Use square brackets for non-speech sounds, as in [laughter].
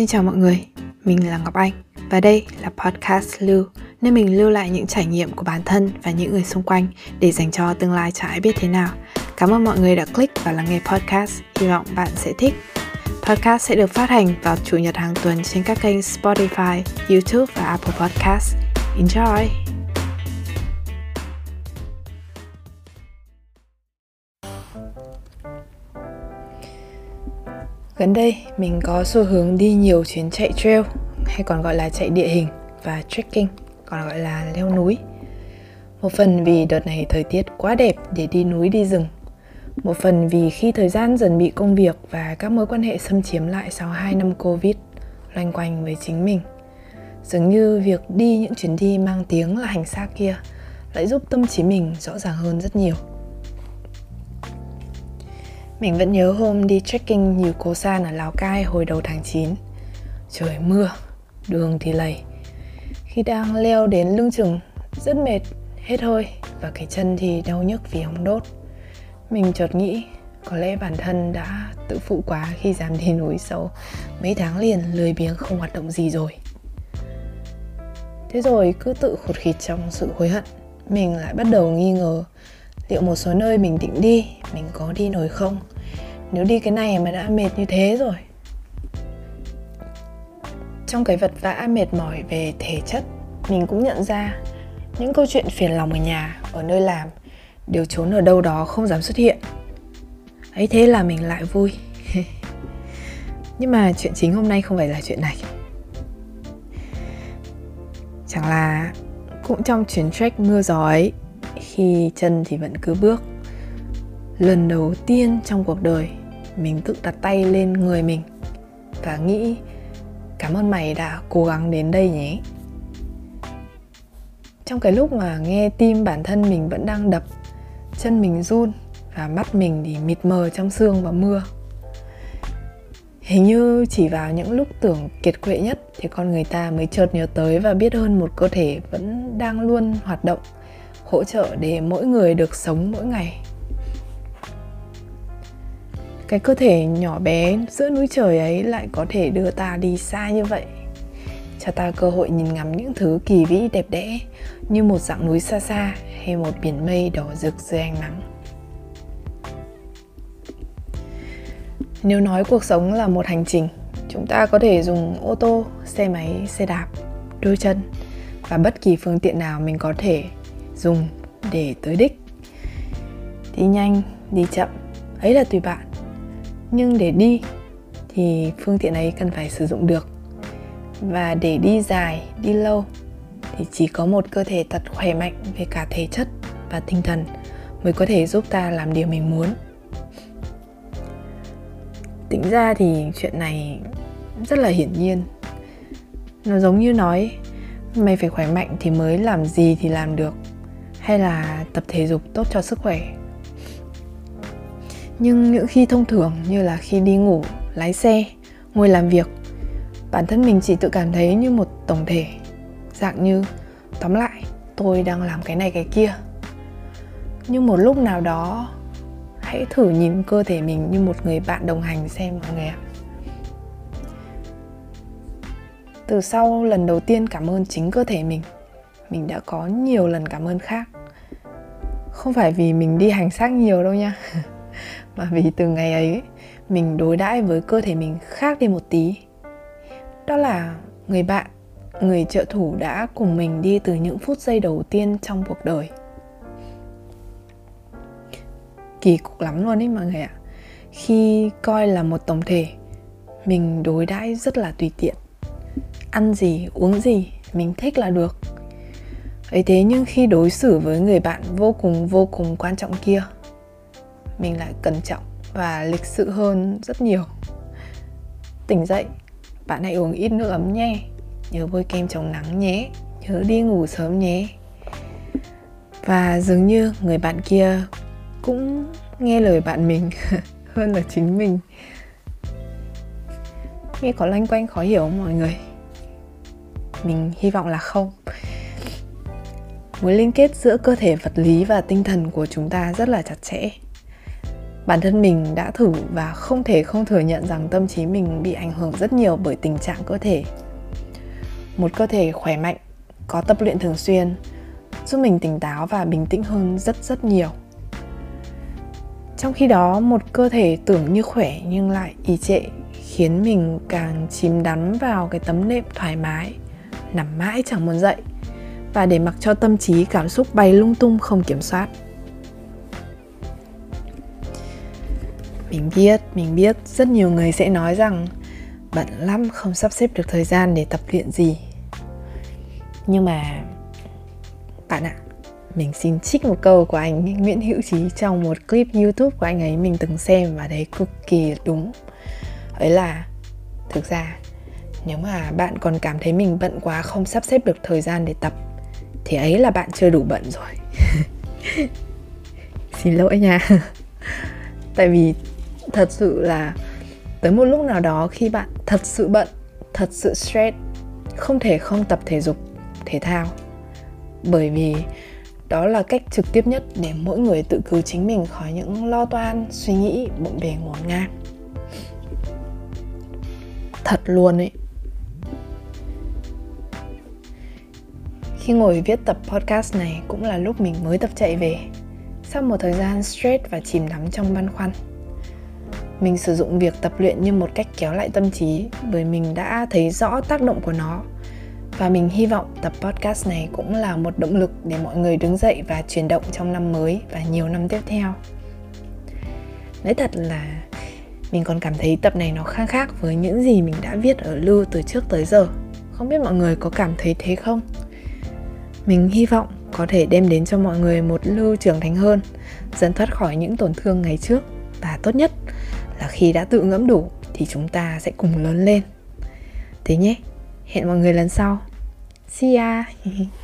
Xin chào mọi người, mình là Ngọc Anh và đây là podcast Lưu, nơi mình lưu lại những trải nghiệm của bản thân và những người xung quanh để dành cho tương lai chả ai biết thế nào. Cảm ơn mọi người đã click và lắng nghe podcast, hy vọng bạn sẽ thích. Podcast sẽ được phát hành vào chủ nhật hàng tuần trên các kênh Spotify, YouTube và Apple Podcast. Enjoy! Gần đây, mình có xu hướng đi nhiều chuyến chạy trail hay còn gọi là chạy địa hình và trekking, còn gọi là leo núi. Một phần vì đợt này thời tiết quá đẹp để đi núi đi rừng. Một phần vì khi thời gian dần bị công việc và các mối quan hệ xâm chiếm lại sau 2 năm Covid loanh quanh với chính mình. Dường như việc đi những chuyến đi mang tiếng là hành xác kia lại giúp tâm trí mình rõ ràng hơn rất nhiều. Mình vẫn nhớ hôm đi trekking nhiều Cố San ở Lào Cai hồi đầu tháng 9 Trời mưa, đường thì lầy. Khi đang leo đến lưng chừng, rất mệt, hết hơi Và cái chân thì đau nhức vì ống đốt. Mình chợt nghĩ có lẽ bản thân đã tự phụ quá khi dám đi núi sâu Mấy tháng liền lười biếng không hoạt động gì rồi. Thế rồi cứ tự khụt khịt trong sự hối hận. Mình lại bắt đầu nghi ngờ liệu một số nơi mình định đi mình có đi nổi không? Nếu đi cái này mà đã mệt như thế rồi. Trong cái vật vã mệt mỏi về thể chất, mình cũng nhận ra những câu chuyện phiền lòng ở nhà, ở nơi làm đều trốn ở đâu đó không dám xuất hiện. Ấy thế là mình lại vui. [laughs] Nhưng mà chuyện chính hôm nay không phải là chuyện này. Chẳng là cũng trong chuyến trek mưa gió ấy, khi chân thì vẫn cứ bước. Lần đầu tiên trong cuộc đời mình tự đặt tay lên người mình và nghĩ, cảm ơn mày đã cố gắng đến đây nhé. Trong cái lúc mà nghe tim bản thân mình vẫn đang đập, chân mình run và mắt mình thì mịt mờ trong sương và mưa. Hình như chỉ vào những lúc tưởng kiệt quệ nhất thì con người ta mới chợt nhớ tới và biết hơn một cơ thể vẫn đang luôn hoạt động, hỗ trợ để mỗi người được sống mỗi ngày cái cơ thể nhỏ bé giữa núi trời ấy lại có thể đưa ta đi xa như vậy. Cho ta cơ hội nhìn ngắm những thứ kỳ vĩ đẹp đẽ, như một dạng núi xa xa hay một biển mây đỏ rực dưới ánh nắng. Nếu nói cuộc sống là một hành trình, chúng ta có thể dùng ô tô, xe máy, xe đạp, đôi chân và bất kỳ phương tiện nào mình có thể dùng để tới đích. Đi nhanh, đi chậm, ấy là tùy bạn nhưng để đi thì phương tiện ấy cần phải sử dụng được. Và để đi dài, đi lâu thì chỉ có một cơ thể thật khỏe mạnh về cả thể chất và tinh thần mới có thể giúp ta làm điều mình muốn. Tính ra thì chuyện này rất là hiển nhiên. Nó giống như nói, mày phải khỏe mạnh thì mới làm gì thì làm được. Hay là tập thể dục tốt cho sức khỏe nhưng những khi thông thường như là khi đi ngủ, lái xe, ngồi làm việc, bản thân mình chỉ tự cảm thấy như một tổng thể. Dạng như, tóm lại, tôi đang làm cái này, cái kia. Nhưng một lúc nào đó, hãy thử nhìn cơ thể mình như một người bạn đồng hành xem mọi người ạ. Từ sau lần đầu tiên cảm ơn chính cơ thể mình mình đã có nhiều lần cảm ơn khác. Không phải vì mình đi hành xác nhiều đâu nha. [laughs] mà vì từ ngày ấy, mình đối đãi với cơ thể mình khác đi một tí. Đó là người bạn, người trợ thủ đã cùng mình đi từ những phút giây đầu tiên trong cuộc đời. Kỳ cục lắm luôn ấy mọi người ạ. Khi coi là một tổng thể, mình đối đãi rất là tùy tiện. Ăn gì, uống gì, mình thích là được. Ấy thế nhưng khi đối xử với người bạn vô cùng vô cùng quan trọng kia mình lại cẩn trọng và lịch sự hơn rất nhiều. Tỉnh dậy, bạn hãy uống ít nước ấm nhé. Nhớ bôi kem chống nắng nhé. Nhớ đi ngủ sớm nhé. Và dường như người bạn kia cũng nghe lời bạn mình [laughs] hơn là chính mình. Nghe có loanh quanh khó hiểu không mọi người? Mình hy vọng là không. Mối liên kết giữa cơ thể vật lý và tinh thần của chúng ta rất là chặt chẽ bản thân mình đã thử và không thể không thừa nhận rằng tâm trí mình bị ảnh hưởng rất nhiều bởi tình trạng cơ thể. Một cơ thể khỏe mạnh, có tập luyện thường xuyên, giúp mình tỉnh táo và bình tĩnh hơn rất rất nhiều. Trong khi đó, một cơ thể tưởng như khỏe nhưng lại ì trệ khiến mình càng chìm đắm vào cái tấm nệm thoải mái, nằm mãi chẳng muốn dậy. Và để mặc cho tâm trí cảm xúc bay lung tung không kiểm soát mình biết mình biết, rất nhiều người sẽ nói rằng bận lắm, không sắp xếp được thời gian để tập luyện gì nhưng mà, bạn ạ, mình xin trích một câu của anh Nguyễn Hữu Trí trong một clip YouTube của anh ấy mình từng xem và thấy cực kỳ đúng. Ấy là, thực ra, nếu mà bạn còn cảm thấy mình bận quá, không sắp xếp được thời gian để tập, thì ấy là bạn chưa đủ bận rồi. [laughs] xin lỗi nha. [laughs] Tại vì thật sự là tới một lúc nào đó khi bạn thật sự bận, thật sự stress, không thể không tập thể dục, thể thao. Bởi vì đó là cách trực tiếp nhất để mỗi người tự cứu chính mình khỏi những lo toan suy nghĩ bộn bề ngổn ngang. Thật luôn ấy. Khi ngồi viết tập podcast này cũng là lúc mình mới tập chạy về. Sau một thời gian stress và chìm đắm trong băn khoăn mình sử dụng việc tập luyện như một cách kéo lại tâm trí bởi mình đã thấy rõ tác động của nó. Và mình hy vọng tập podcast này cũng là một động lực để mọi người đứng dậy và chuyển động trong năm mới và nhiều năm tiếp theo. Nói thật là mình còn cảm thấy tập này nó khác khác với những gì mình đã viết ở lưu từ trước tới giờ. Không biết mọi người có cảm thấy thế không? Mình hy vọng có thể đem đến cho mọi người một lưu trưởng thành hơn dần thoát khỏi những tổn thương ngày trước và tốt nhất là khi đã tự ngẫm đủ thì chúng ta sẽ cùng lớn lên thế nhé, hẹn mọi người lần sau See ya! [laughs]